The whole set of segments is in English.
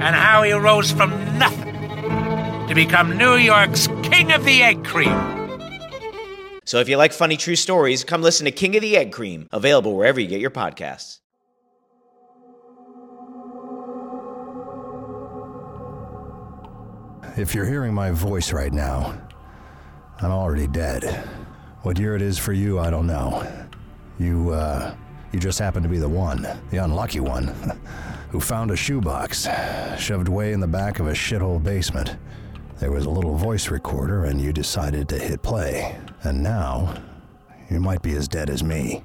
and how he rose from nothing to become New York's King of the Egg Cream. So if you like funny true stories, come listen to King of the Egg Cream, available wherever you get your podcasts. If you're hearing my voice right now, I'm already dead. What year it is for you, I don't know. You, uh, you just happen to be the one, the unlucky one, who found a shoebox shoved way in the back of a shithole basement. There was a little voice recorder, and you decided to hit play. And now, you might be as dead as me.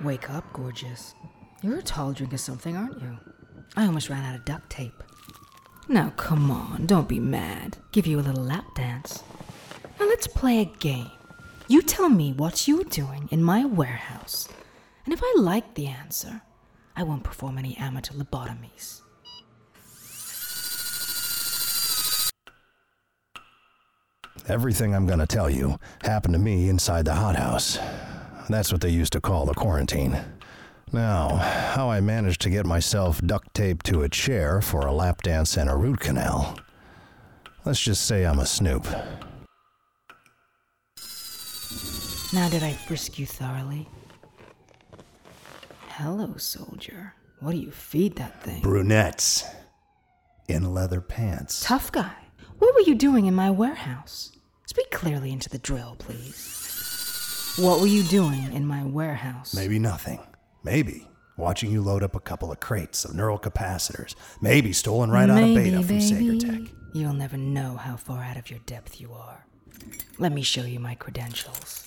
Wake up, gorgeous. You're a tall drink of something, aren't you? I almost ran out of duct tape. Now, come on, don't be mad. Give you a little lap dance. Now, let's play a game. You tell me what you're doing in my warehouse, and if I like the answer, I won't perform any amateur lobotomies. Everything I'm gonna tell you happened to me inside the hothouse. That's what they used to call the quarantine. Now, how I managed to get myself duct taped to a chair for a lap dance and a root canal. Let's just say I'm a snoop. Now, did I frisk you thoroughly? Hello, soldier. What do you feed that thing? Brunettes in leather pants. Tough guy. What were you doing in my warehouse? Speak clearly into the drill, please. What were you doing in my warehouse? Maybe nothing. Maybe watching you load up a couple of crates of neural capacitors. Maybe stolen right out of Maybe, beta from baby. Sagertech. You'll never know how far out of your depth you are. Let me show you my credentials.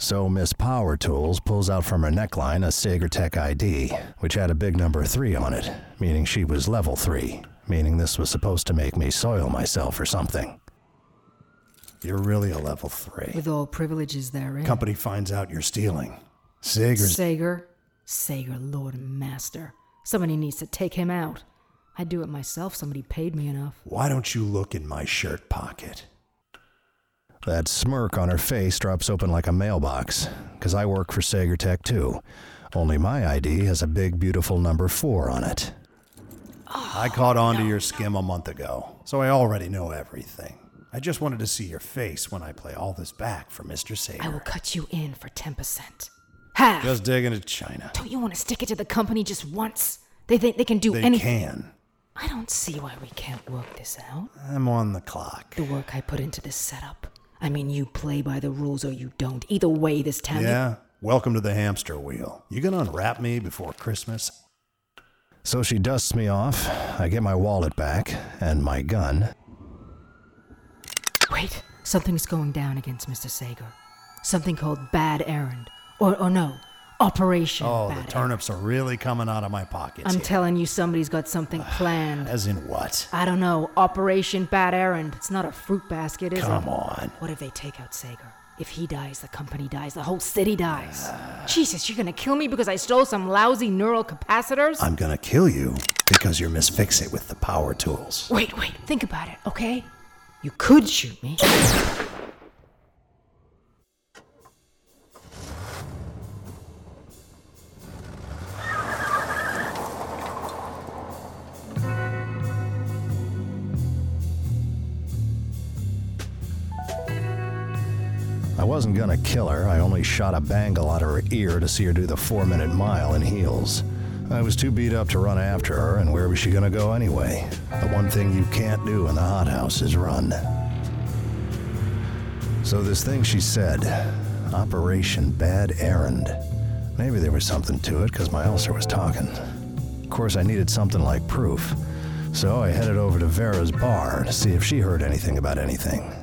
So Miss Power Tools pulls out from her neckline a Sagertech ID, which had a big number 3 on it, meaning she was level 3, meaning this was supposed to make me soil myself or something. You're really a level 3. With all privileges therein. Company finds out you're stealing. Sager's Sager. Sager, Lord and Master. Somebody needs to take him out. I'd do it myself, somebody paid me enough. Why don't you look in my shirt pocket? That smirk on her face drops open like a mailbox, because I work for Sagertech too. Only my ID has a big, beautiful number four on it. I oh, caught on to your skim a month ago, so I already know everything. I just wanted to see your face when I play all this back for Mr. Sager. I will cut you in for 10%. Half! Just digging at China. Don't you want to stick it to the company just once? They think they can do They anything. can. I don't see why we can't work this out. I'm on the clock. The work I put into this setup. I mean, you play by the rules or you don't. Either way, this town. Yeah? Welcome to the hamster wheel. You gonna unwrap me before Christmas? So she dusts me off. I get my wallet back and my gun. Wait, something's going down against Mr. Sager. Something called Bad Errand. Or, or no, Operation Oh, the turnips are really coming out of my pockets. I'm here. telling you, somebody's got something planned. As in what? I don't know. Operation Bad Errand. It's not a fruit basket, is it? Come on. What if they take out Sager? If he dies, the company dies, the whole city dies. Jesus, you're gonna kill me because I stole some lousy neural capacitors? I'm gonna kill you because you're Miss Fix It with the power tools. Wait, wait, think about it, okay? You could shoot me. Wasn't gonna kill her, I only shot a bangle out of her ear to see her do the four minute mile in heels. I was too beat up to run after her, and where was she gonna go anyway? The one thing you can't do in the hothouse is run. So, this thing she said Operation Bad Errand. Maybe there was something to it, because my ulcer was talking. Of course, I needed something like proof, so I headed over to Vera's bar to see if she heard anything about anything.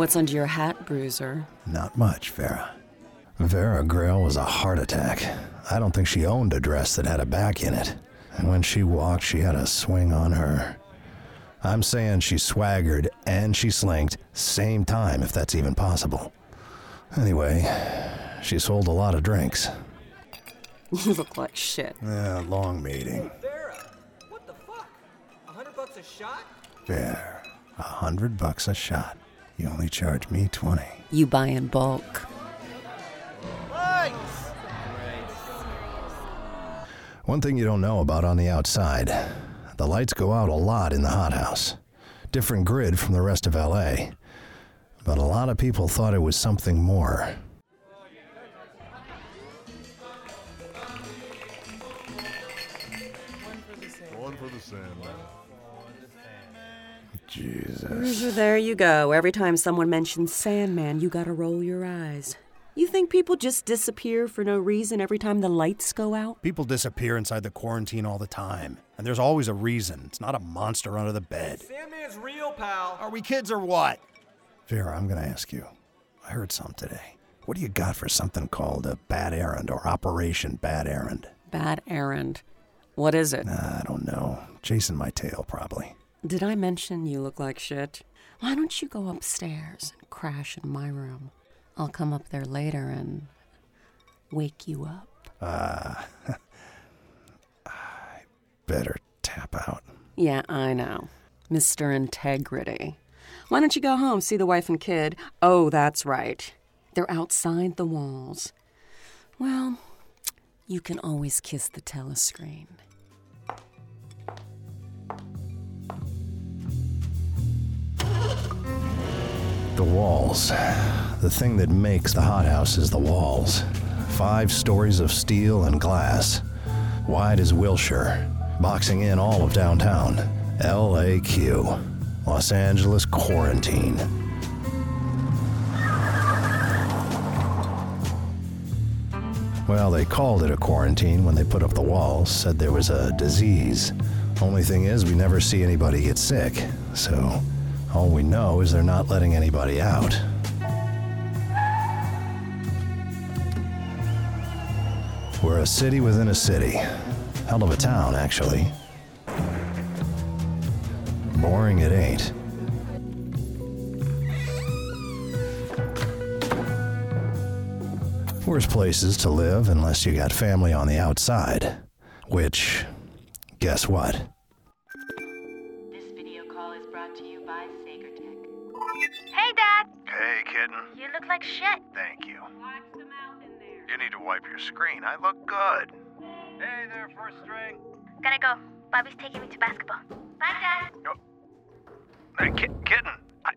What's under your hat, Bruiser? Not much, Vera. Vera Grail was a heart attack. I don't think she owned a dress that had a back in it. And when she walked, she had a swing on her. I'm saying she swaggered and she slinked same time, if that's even possible. Anyway, she sold a lot of drinks. You look like shit. Yeah, long meeting. Vera, what the fuck? A hundred bucks a shot? Fair. A hundred bucks a shot. You only charge me twenty. You buy in bulk. One thing you don't know about on the outside the lights go out a lot in the hothouse. Different grid from the rest of LA. But a lot of people thought it was something more. One for the Sandman. Jesus. There you go. Every time someone mentions Sandman, you gotta roll your eyes. You think people just disappear for no reason every time the lights go out? People disappear inside the quarantine all the time, and there's always a reason. It's not a monster under the bed. Sandman's real, pal. Are we kids or what? Vera, I'm gonna ask you. I heard some today. What do you got for something called a bad errand or Operation Bad Errand? Bad errand. What is it? I don't know. Chasing my tail, probably. Did I mention you look like shit? Why don't you go upstairs and crash in my room? I'll come up there later and wake you up. Uh, I better tap out. Yeah, I know. Mr. Integrity. Why don't you go home, see the wife and kid? Oh, that's right. They're outside the walls. Well, you can always kiss the telescreen. The walls. The thing that makes the hothouse is the walls. Five stories of steel and glass. Wide as Wilshire. Boxing in all of downtown. LAQ. Los Angeles Quarantine. Well, they called it a quarantine when they put up the walls, said there was a disease. Only thing is, we never see anybody get sick, so all we know is they're not letting anybody out. We're a city within a city. Hell of a town, actually. Boring it ain't. Worst places to live unless you got family on the outside. Which, guess what? Bobby's taking me to basketball. Bye, Dad. Hey, ki- kitten. I-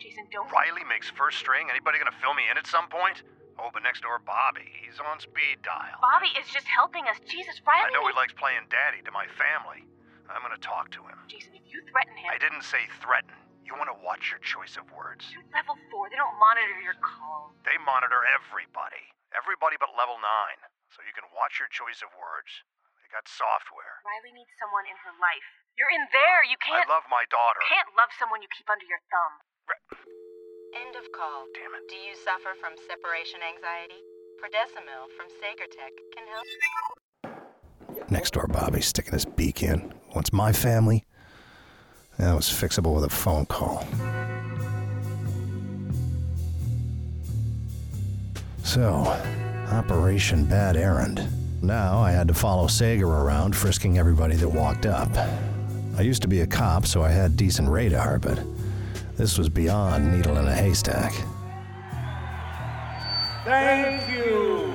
Jason, don't. Riley makes first string. Anybody gonna fill me in at some point? Oh, but next door, Bobby. He's on speed dial. Bobby is just helping us. Jesus, Riley. I know he likes playing daddy to my family. I'm gonna talk to him. Jason, if you threaten him. I didn't say threaten. You want to watch your choice of words. You're level four. They don't monitor your calls. They monitor everybody. Everybody but level 9. So you can watch your choice of words. They got software. Riley needs someone in her life. You're in there. You can't. I love my daughter. You can't love someone you keep under your thumb. End of call. Damn it. Do you suffer from separation anxiety? Prodecimil from Sagertech can help. Next door Bobby sticking his beak in. Wants my family? That was fixable with a phone call. So, Operation Bad Errand. Now I had to follow Sager around, frisking everybody that walked up. I used to be a cop, so I had decent radar, but this was beyond needle in a haystack. Thank you.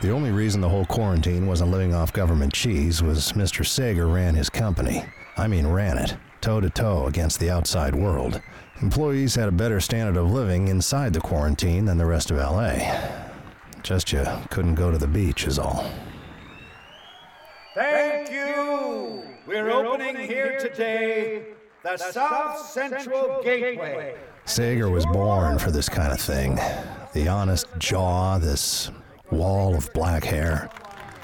The only reason the whole quarantine wasn't living off government cheese was Mr. Sager ran his company. I mean, ran it, toe to toe against the outside world. Employees had a better standard of living inside the quarantine than the rest of LA. Just you couldn't go to the beach, is all. Thank you. We're opening here today the South Central Gateway. Sager was born for this kind of thing. The honest jaw, this wall of black hair.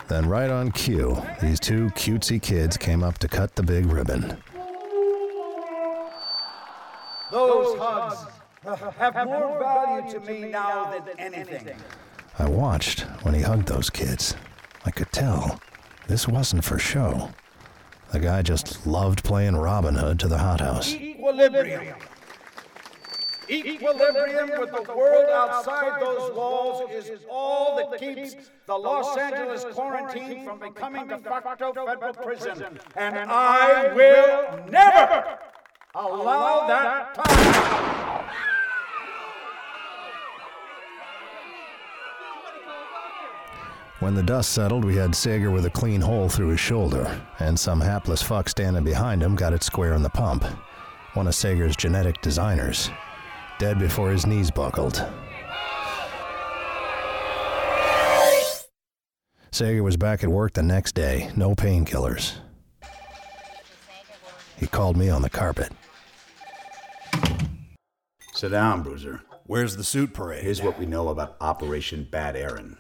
Then, right on cue, these two cutesy kids came up to cut the big ribbon. Those hugs have more value to me now than anything. I watched when he hugged those kids. I could tell this wasn't for show. The guy just loved playing Robin Hood to the hothouse. Equilibrium. Equilibrium with the world outside those walls is all that keeps the Los Angeles quarantine from becoming de facto federal prison. And I will never allow that time. When the dust settled, we had Sager with a clean hole through his shoulder, and some hapless fuck standing behind him got it square in the pump. One of Sager's genetic designers. Dead before his knees buckled. Sager was back at work the next day, no painkillers. He called me on the carpet. Sit down, Bruiser. Where's the suit parade? Here's what we know about Operation Bad Aaron.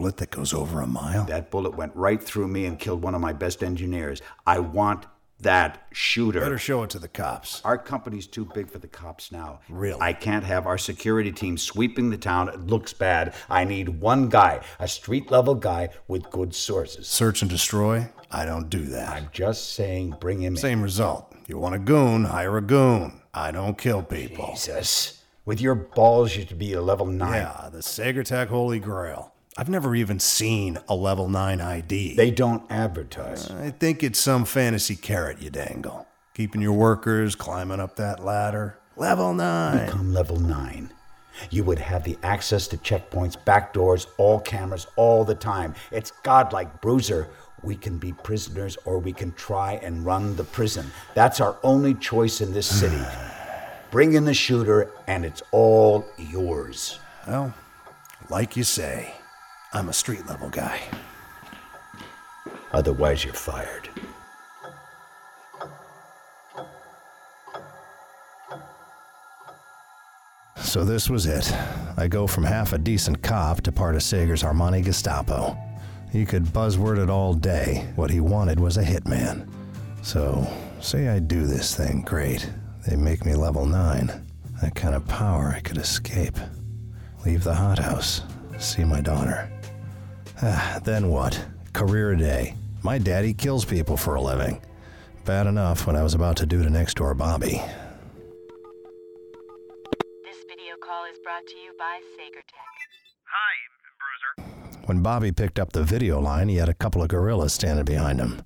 Bullet that goes over a mile? That bullet went right through me and killed one of my best engineers. I want that shooter. Better show it to the cops. Our company's too big for the cops now. Really? I can't have our security team sweeping the town. It looks bad. I need one guy, a street level guy with good sources. Search and destroy? I don't do that. I'm just saying, bring him in. Same result. You want a goon, hire a goon. I don't kill people. Jesus. With your balls, you should be a level 9. Yeah, the Sagertech Holy Grail. I've never even seen a level 9 ID. They don't advertise. I think it's some fantasy carrot you dangle. Keeping your workers climbing up that ladder. Level 9. Become level 9. You would have the access to checkpoints, back doors, all cameras, all the time. It's godlike, Bruiser. We can be prisoners or we can try and run the prison. That's our only choice in this city. Bring in the shooter, and it's all yours. Well, like you say, I'm a street level guy. Otherwise, you're fired. So this was it. I go from half a decent cop to part of Sager's Armani Gestapo. He could buzzword it all day. What he wanted was a hitman. So, say I do this thing, great. They make me level 9. That kind of power I could escape. Leave the hothouse. See my daughter. Ah, then what? Career day. My daddy kills people for a living. Bad enough what I was about to do to next door Bobby. This video call is brought to you by Sagertech. Hi, Bruiser. When Bobby picked up the video line, he had a couple of gorillas standing behind him.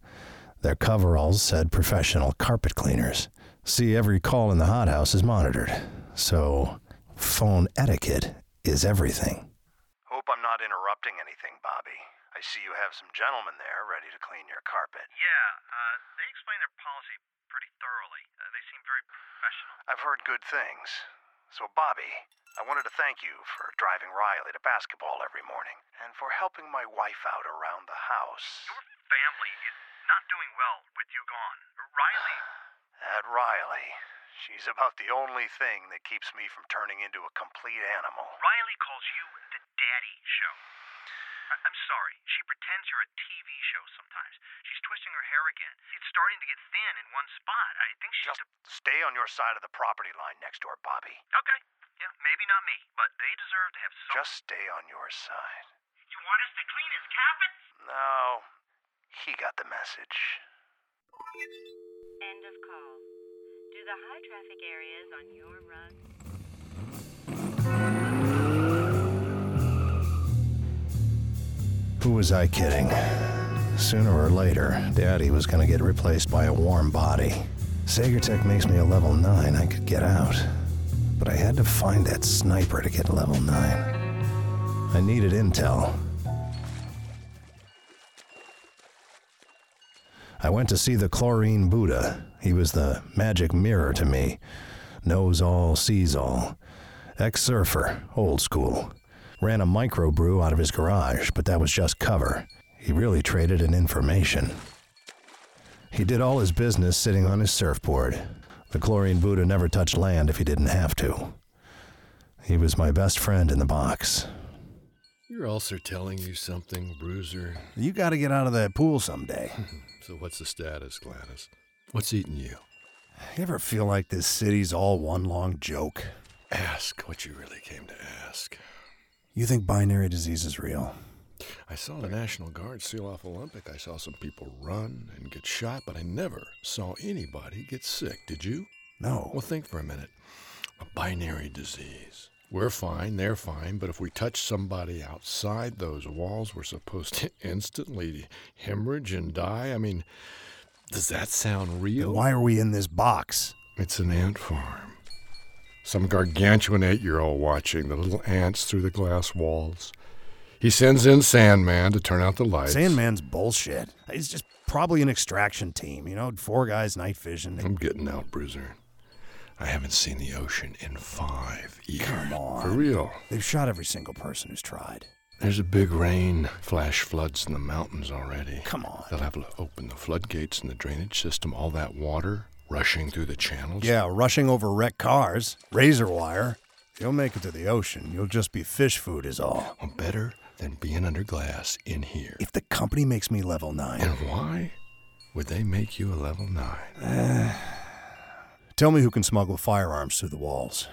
Their coveralls said professional carpet cleaners. See, every call in the hothouse is monitored. So, phone etiquette is everything. I'm not interrupting anything, Bobby. I see you have some gentlemen there ready to clean your carpet. Yeah, uh, they explain their policy pretty thoroughly. Uh, they seem very professional. I've heard good things. So, Bobby, I wanted to thank you for driving Riley to basketball every morning and for helping my wife out around the house. Your family is not doing well with you gone. Riley. That Riley. She's about the only thing that keeps me from turning into a complete animal. Riley calls you daddy show. I- I'm sorry. She pretends you're a TV show sometimes. She's twisting her hair again. It's starting to get thin in one spot. I think she's Just stay on your side of the property line next door, Bobby. Okay. Yeah, maybe not me, but they deserve to have some. Just stay on your side. You want us to clean his cabin? No, he got the message. End of call. Do the high traffic areas on your run Who was I kidding? Sooner or later, Daddy was gonna get replaced by a warm body. Sagertech makes me a level 9, I could get out. But I had to find that sniper to get level 9. I needed intel. I went to see the chlorine Buddha. He was the magic mirror to me. Knows all, sees all. Ex surfer, old school. Ran a microbrew out of his garage, but that was just cover. He really traded in information. He did all his business sitting on his surfboard. The chlorine Buddha never touched land if he didn't have to. He was my best friend in the box. Your ulcer telling you something, Bruiser? You gotta get out of that pool someday. so what's the status, Gladys? What's eating you? You ever feel like this city's all one long joke? Ask what you really came to ask. You think binary disease is real? I saw the National Guard seal off Olympic. I saw some people run and get shot, but I never saw anybody get sick. Did you? No. Well, think for a minute. A binary disease. We're fine, they're fine, but if we touch somebody outside those walls, we're supposed to instantly hemorrhage and die. I mean, does that sound real? Then why are we in this box? It's an ant farm. Some gargantuan eight year old watching the little ants through the glass walls. He sends in Sandman to turn out the lights. Sandman's bullshit. He's just probably an extraction team, you know, four guys, night vision. I'm getting out, Bruiser. I haven't seen the ocean in five years. Come on. For real. They've shot every single person who's tried. There's a big rain, flash floods in the mountains already. Come on. They'll have to open the floodgates in the drainage system. All that water rushing through the channels. Yeah, rushing over wrecked cars, razor wire. You'll make it to the ocean. You'll just be fish food, is all. Well, better than being under glass in here. If the company makes me level 9. And why would they make you a level 9? Tell me who can smuggle firearms through the walls.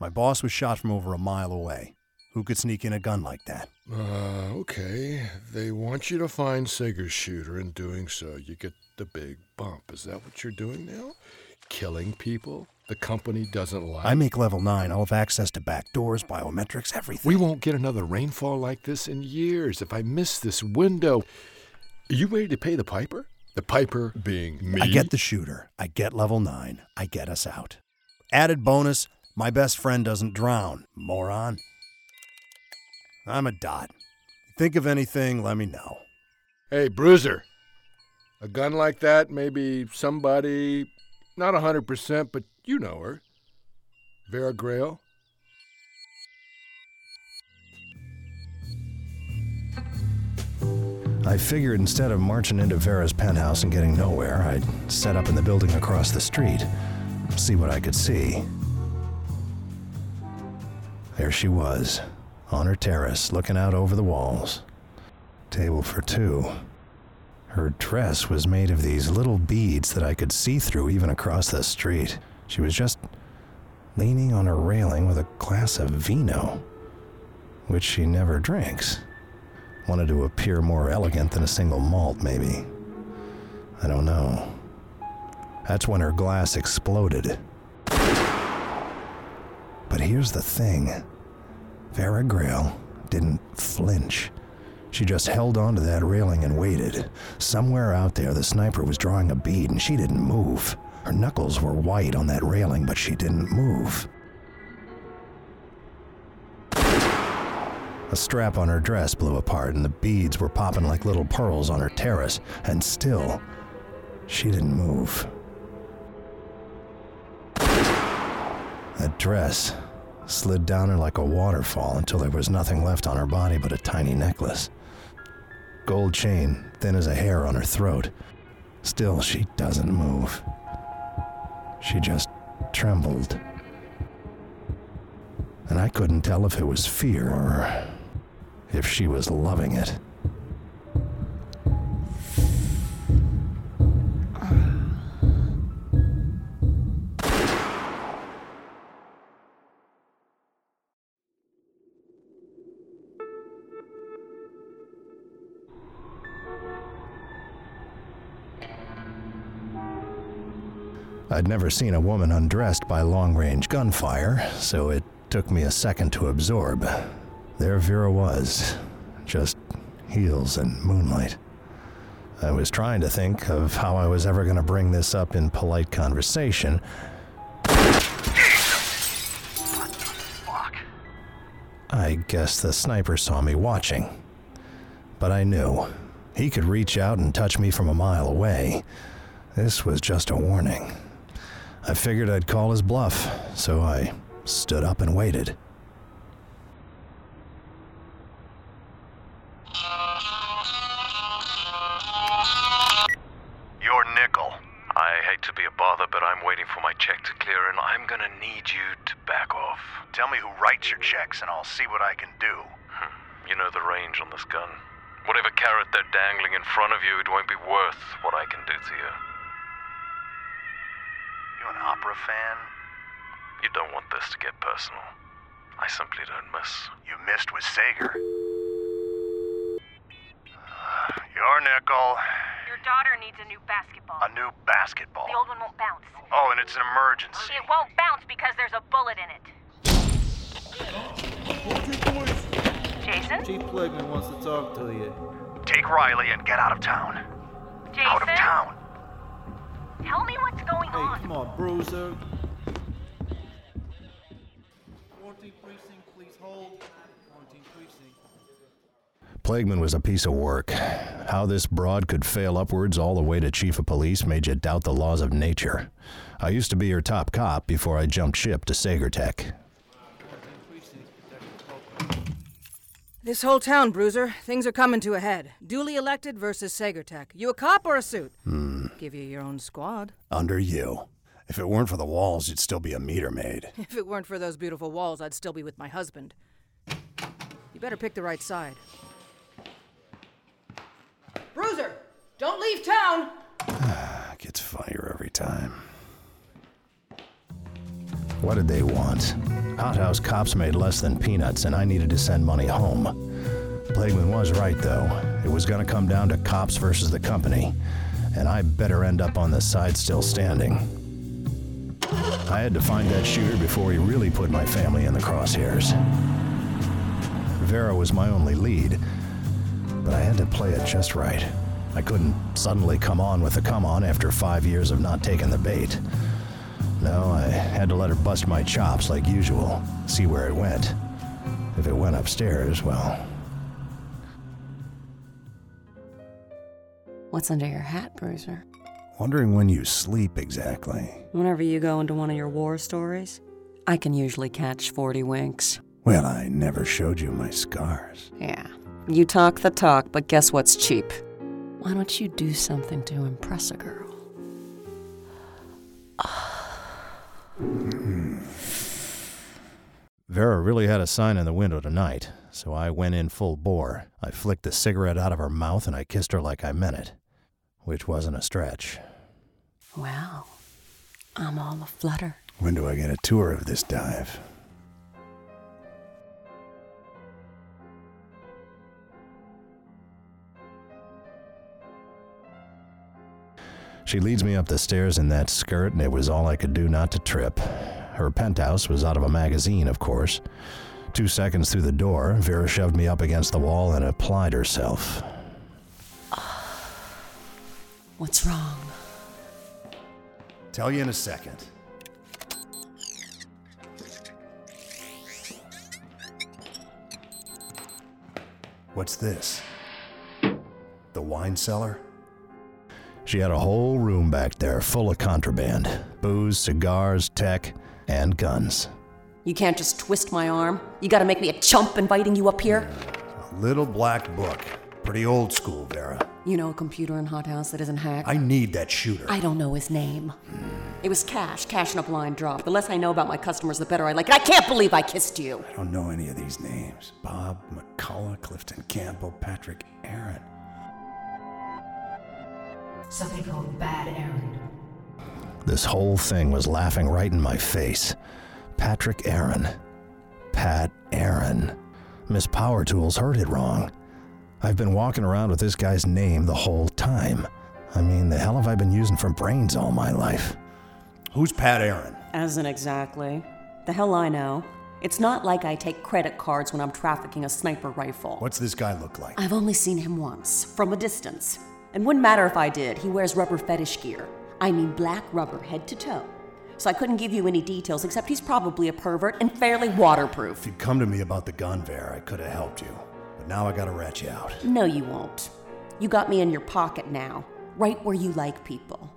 My boss was shot from over a mile away. Who could sneak in a gun like that? Uh, okay. They want you to find Sager's shooter. In doing so, you get the big bump. Is that what you're doing now? Killing people the company doesn't like? I make level 9. I'll have access to back doors, biometrics, everything. We won't get another rainfall like this in years. If I miss this window. Are you ready to pay the piper? The piper being me. I get the shooter. I get level 9. I get us out. Added bonus my best friend doesn't drown, moron. I'm a dot. Think of anything, let me know. Hey, Bruiser. A gun like that, maybe somebody, not a 100%, but you know her. Vera Grail. I figured instead of marching into Vera's penthouse and getting nowhere, I'd set up in the building across the street, see what I could see. There she was, on her terrace, looking out over the walls. Table for two. Her dress was made of these little beads that I could see through even across the street. She was just leaning on a railing with a glass of vino, which she never drinks. Wanted to appear more elegant than a single malt, maybe. I don't know. That's when her glass exploded. But here's the thing Vera Grail didn't flinch. She just held onto that railing and waited. Somewhere out there, the sniper was drawing a bead and she didn't move. Her knuckles were white on that railing, but she didn't move. A strap on her dress blew apart, and the beads were popping like little pearls on her terrace, and still, she didn't move. That dress slid down her like a waterfall until there was nothing left on her body but a tiny necklace. Gold chain, thin as a hair on her throat. Still, she doesn't move. She just trembled. And I couldn't tell if it was fear or if she was loving it. I'd never seen a woman undressed by long range gunfire, so it took me a second to absorb. There Vera was, just heels and moonlight. I was trying to think of how I was ever going to bring this up in polite conversation. I guess the sniper saw me watching. But I knew. He could reach out and touch me from a mile away. This was just a warning. I figured I'd call his bluff, so I stood up and waited. Your nickel. I hate to be a bother, but I'm waiting for my check to clear, and I'm gonna need you to back off. Tell me who writes your checks, and I'll see what I can do. Hmm. You know the range on this gun. Whatever carrot they're dangling in front of you, it won't be worth what I can do to you. You an opera fan? You don't want this to get personal. I simply don't miss. You missed with Sager. Your nickel. Your daughter needs a new basketball. A new basketball. The old one won't bounce. Oh, and it's an emergency. It won't bounce because there's a bullet in it. Jason? Chief Pligman wants to talk to you. Take Riley and get out of town. Jason? Out of town. Tell me what's going Hey, on. come on, Bruiser. 14 precinct, please hold. 14 precinct. Plagueman was a piece of work. How this broad could fail upwards all the way to chief of police made you doubt the laws of nature. I used to be your top cop before I jumped ship to Sagertech. This whole town, Bruiser. Things are coming to a head. Duly elected versus Sagertech. You a cop or a suit? Hmm. Give you your own squad. Under you. If it weren't for the walls, you'd still be a meter maid. If it weren't for those beautiful walls, I'd still be with my husband. You better pick the right side. Bruiser, don't leave town. Gets funnier every time. What did they want? Hothouse cops made less than peanuts, and I needed to send money home. Plagueman was right, though. It was going to come down to cops versus the company, and I better end up on the side still standing. I had to find that shooter before he really put my family in the crosshairs. Vera was my only lead, but I had to play it just right. I couldn't suddenly come on with a come on after five years of not taking the bait. No, I had to let her bust my chops like usual, see where it went. If it went upstairs, well, What's under your hat, Bruiser? wondering when you sleep exactly. Whenever you go into one of your war stories, I can usually catch 40 winks. Well, I never showed you my scars. Yeah. You talk the talk, but guess what's cheap? Why don't you do something to impress a girl? Ah. Vera really had a sign in the window tonight, so I went in full bore. I flicked the cigarette out of her mouth and I kissed her like I meant it, which wasn't a stretch. Wow. I'm all aflutter. When do I get a tour of this dive? She leads me up the stairs in that skirt, and it was all I could do not to trip. Her penthouse was out of a magazine, of course. Two seconds through the door, Vera shoved me up against the wall and applied herself. What's wrong? Tell you in a second. What's this? The wine cellar? She had a whole room back there full of contraband booze, cigars, tech, and guns. You can't just twist my arm. You gotta make me a chump inviting you up here. A little black book. Pretty old school, Vera. You know, a computer in Hot House that isn't hacked? I need that shooter. I don't know his name. It was Cash, Cash in a blind drop. The less I know about my customers, the better I like it. I can't believe I kissed you. I don't know any of these names. Bob, McCullough, Clifton Campbell, Patrick Aaron. Something called Bad Aaron. This whole thing was laughing right in my face. Patrick Aaron. Pat Aaron. Miss Power Tools heard it wrong. I've been walking around with this guy's name the whole time. I mean, the hell have I been using for brains all my life? Who's Pat Aaron? As in exactly. The hell I know. It's not like I take credit cards when I'm trafficking a sniper rifle. What's this guy look like? I've only seen him once, from a distance. And wouldn't matter if I did. He wears rubber fetish gear. I mean black rubber head to toe. So I couldn't give you any details except he's probably a pervert and fairly waterproof. If you'd come to me about the gun bear, I could have helped you. But now I gotta rat you out. No, you won't. You got me in your pocket now, right where you like people.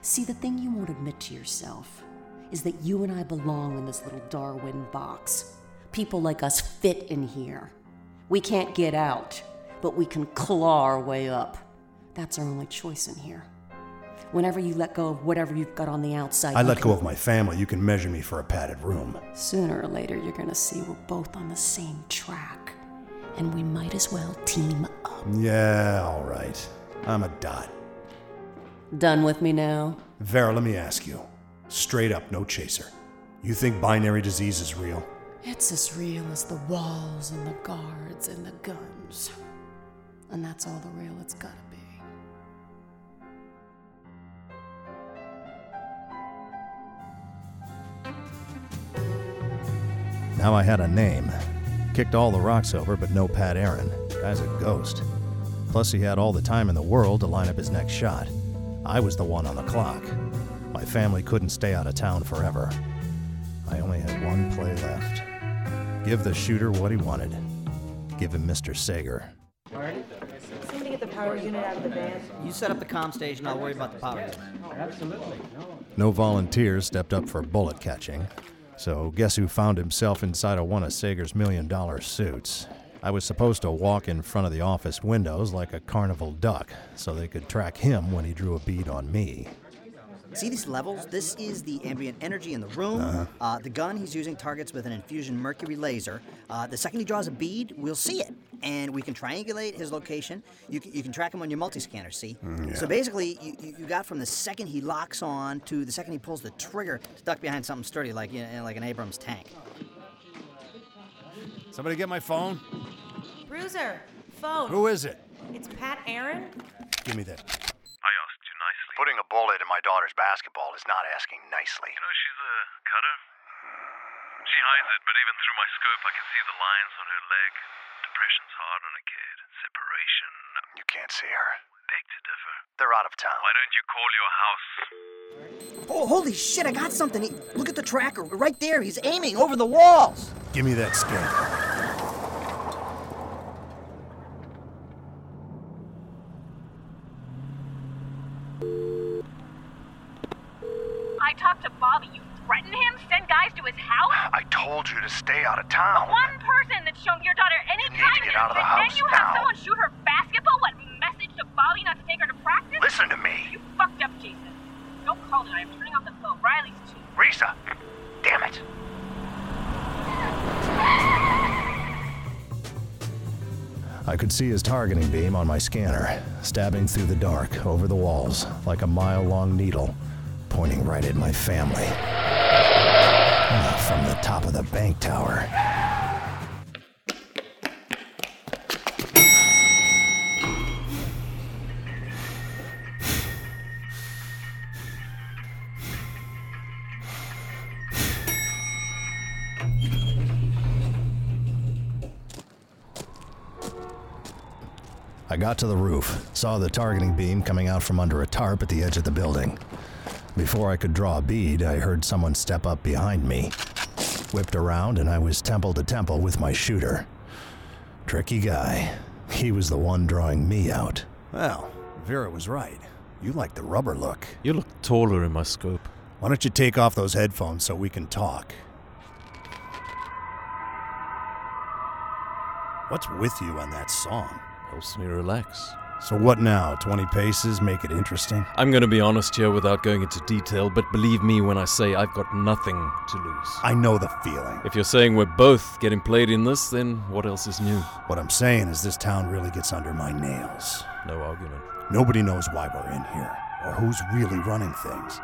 See, the thing you won't admit to yourself is that you and I belong in this little Darwin box. People like us fit in here. We can't get out, but we can claw our way up. That's our only choice in here. Whenever you let go of whatever you've got on the outside, I let can- go of my family. You can measure me for a padded room. Sooner or later, you're gonna see we're both on the same track. And we might as well team up. Yeah, all right. I'm a dot. Done with me now? Vera, let me ask you. Straight up, no chaser. You think binary disease is real? It's as real as the walls and the guards and the guns. And that's all the real it's gotta be. Now I had a name. Kicked all the rocks over, but no Pat Aaron. Guy's a ghost. Plus, he had all the time in the world to line up his next shot. I was the one on the clock. My family couldn't stay out of town forever. I only had one play left. Give the shooter what he wanted. Give him Mr. Sager. Somebody get the power unit out of the van. You set up the comm station, I'll worry about the power unit. Absolutely. No volunteers stepped up for bullet catching. So, guess who found himself inside of one of Sager's million dollar suits? I was supposed to walk in front of the office windows like a carnival duck so they could track him when he drew a bead on me. See these levels? This is the ambient energy in the room. Uh-huh. Uh, the gun he's using targets with an infusion mercury laser. Uh, the second he draws a bead, we'll see it. And we can triangulate his location. You can, you can track him on your multi-scanner, see? Mm, yeah. So basically, you, you you got from the second he locks on to the second he pulls the trigger stuck behind something sturdy like, you know, like an Abrams tank. Somebody get my phone? Bruiser, phone. Who is it? It's Pat Aaron. Give me that. I asked you nicely. Putting a bullet in my daughter's basketball is not asking nicely. You know she's a cutter? She hides it, but even through my scope, I can see the lines on her leg. Depression's hard on a kid. Separation. You can't see her. Beg to differ. They're out of town. Why don't you call your house? Oh, holy shit, I got something. He, look at the tracker. Right there. He's aiming over the walls. Give me that scan. I talked to Bobby. You threaten him? Send guys to his house? I told you to stay out of town. One person that's shown your daughter any You need to kindness, get out of the and house then you have now. someone shoot her basketball? What message to Bobby not to take her to practice? Listen to me. You fucked up, Jason. Don't call it. I'm turning off the phone. Riley's too. Risa! Damn it! I could see his targeting beam on my scanner, stabbing through the dark, over the walls, like a mile long needle, pointing right at my family. From the top of the bank tower. I got to the roof, saw the targeting beam coming out from under a tarp at the edge of the building. Before I could draw a bead, I heard someone step up behind me. Whipped around, and I was temple to temple with my shooter. Tricky guy. He was the one drawing me out. Well, Vera was right. You like the rubber look. You look taller in my scope. Why don't you take off those headphones so we can talk? What's with you on that song? Helps me relax. So what now? 20 paces? Make it interesting? I'm going to be honest here without going into detail, but believe me when I say I've got nothing to lose. I know the feeling. If you're saying we're both getting played in this, then what else is new? What I'm saying is this town really gets under my nails. No argument. Nobody knows why we're in here, or who's really running things.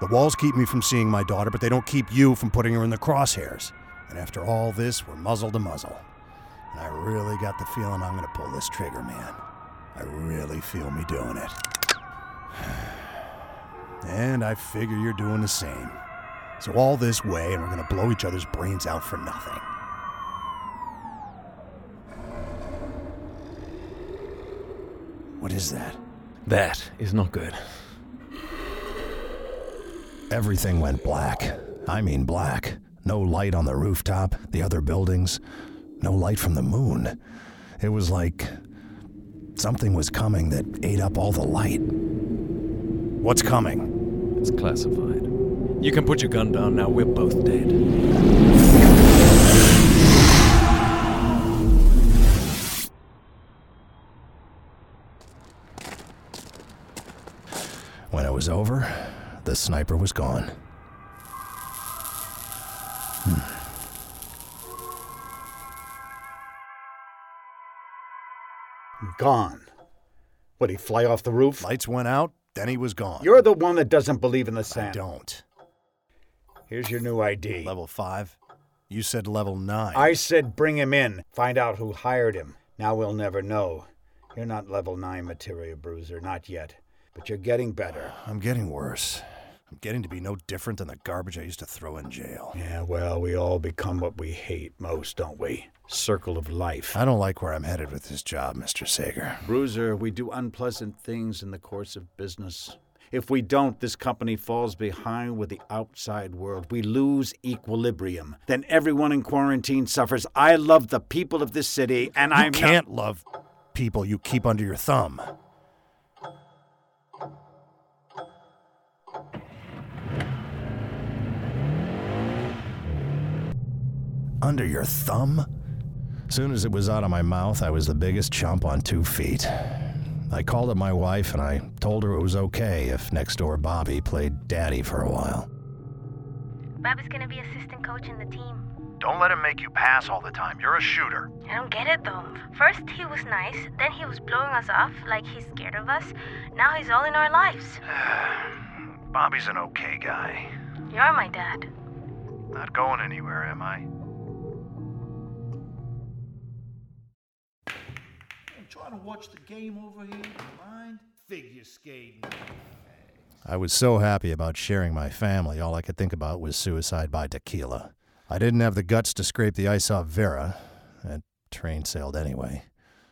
The walls keep me from seeing my daughter, but they don't keep you from putting her in the crosshairs. And after all this, we're muzzle to muzzle. And I really got the feeling I'm gonna pull this trigger, man. I really feel me doing it. And I figure you're doing the same. So all this way, and we're gonna blow each other's brains out for nothing. What is that? That is not good. Everything went black. I mean black. No light on the rooftop, the other buildings, no light from the moon. It was like something was coming that ate up all the light. What's coming? It's classified. You can put your gun down now. We're both dead. When it was over, the sniper was gone. Gone. Would he fly off the roof? Lights went out, then he was gone. You're the one that doesn't believe in the I don't. Here's your new ID. Level 5? You said level 9. I said bring him in. Find out who hired him. Now we'll never know. You're not level 9 material, Bruiser. Not yet. But you're getting better. I'm getting worse. I'm getting to be no different than the garbage I used to throw in jail. Yeah, well, we all become what we hate most, don't we? Circle of life. I don't like where I'm headed with this job, Mr. Sager. Bruiser, we do unpleasant things in the course of business. If we don't, this company falls behind with the outside world. We lose equilibrium. Then everyone in quarantine suffers. I love the people of this city, and You I'm can't love people you keep under your thumb. Under your thumb? Soon as it was out of my mouth, I was the biggest chump on two feet. I called up my wife and I told her it was okay if next door Bobby played daddy for a while. Bobby's gonna be assistant coach in the team. Don't let him make you pass all the time. You're a shooter. I don't get it though. First he was nice, then he was blowing us off like he's scared of us. Now he's all in our lives. Bobby's an okay guy. You're my dad. Not going anywhere, am I? Trying to watch the game over here. Mind? Figure skating. I was so happy about sharing my family, all I could think about was suicide by tequila. I didn't have the guts to scrape the ice off Vera. That train sailed anyway.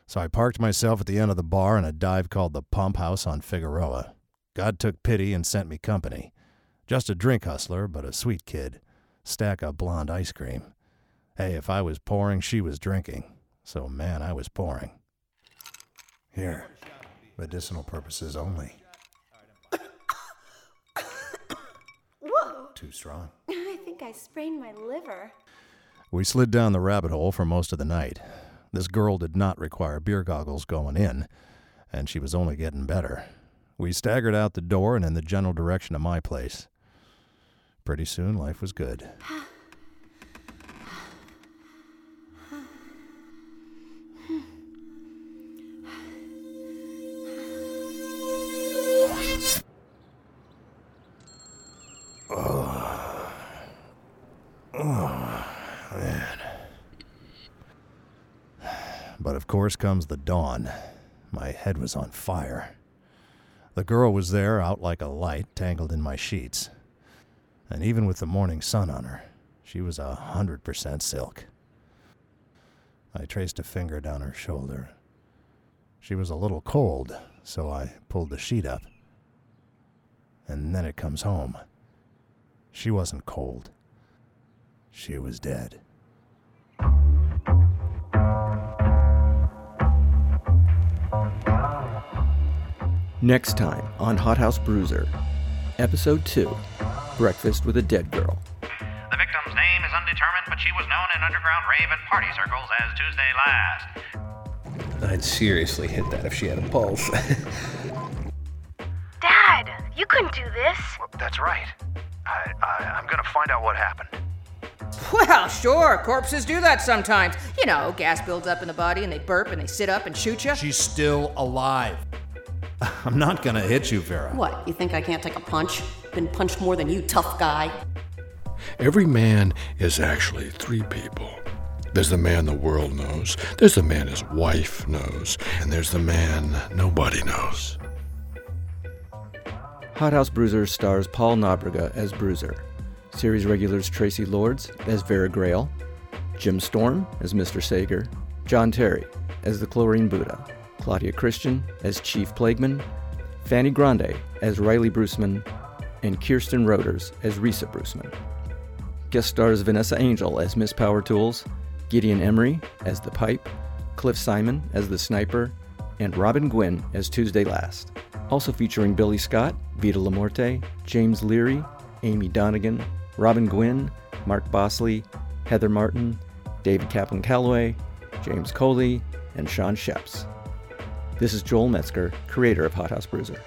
So I parked myself at the end of the bar in a dive called the Pump House on Figueroa. God took pity and sent me company. Just a drink hustler, but a sweet kid. Stack of blonde ice cream. Hey, if I was pouring, she was drinking. So, man, I was pouring. Here, medicinal purposes only. Whoa! Too strong. I think I sprained my liver. We slid down the rabbit hole for most of the night. This girl did not require beer goggles going in, and she was only getting better. We staggered out the door and in the general direction of my place. Pretty soon, life was good. Ah. But of course comes the dawn. My head was on fire. The girl was there, out like a light, tangled in my sheets. And even with the morning sun on her, she was a hundred percent silk. I traced a finger down her shoulder. She was a little cold, so I pulled the sheet up. And then it comes home. She wasn't cold. She was dead. Next time on Hothouse Bruiser, Episode 2 Breakfast with a Dead Girl. The victim's name is undetermined, but she was known in underground rave and party circles as Tuesday Last. I'd seriously hit that if she had a pulse. Dad, you couldn't do this. Well, That's right. I, I, I'm gonna find out what happened. Well, sure, corpses do that sometimes. You know, gas builds up in the body and they burp and they sit up and shoot you. She's still alive. I'm not gonna hit you, Vera. What, you think I can't take a punch? Been punched more than you, tough guy. Every man is actually three people. There's the man the world knows, there's the man his wife knows, and there's the man nobody knows. Hothouse Bruiser stars Paul Nobrega as Bruiser, series regulars Traci Lords as Vera Grail, Jim Storm as Mr. Sager, John Terry as the Chlorine Buddha, Claudia Christian as Chief Plagueman, Fanny Grande as Riley Brusman, and Kirsten Roders as Risa Brusman. Guest stars Vanessa Angel as Miss Power Tools, Gideon Emery as the Pipe, Cliff Simon as the Sniper, and Robin Gwynn as Tuesday Last. Also featuring Billy Scott, Vita Lamorte, James Leary, Amy Donegan, Robin Gwynn, Mark Bosley, Heather Martin, David Kaplan Calloway, James Coley, and Sean Sheps. This is Joel Metzger, creator of Hothouse Bruiser.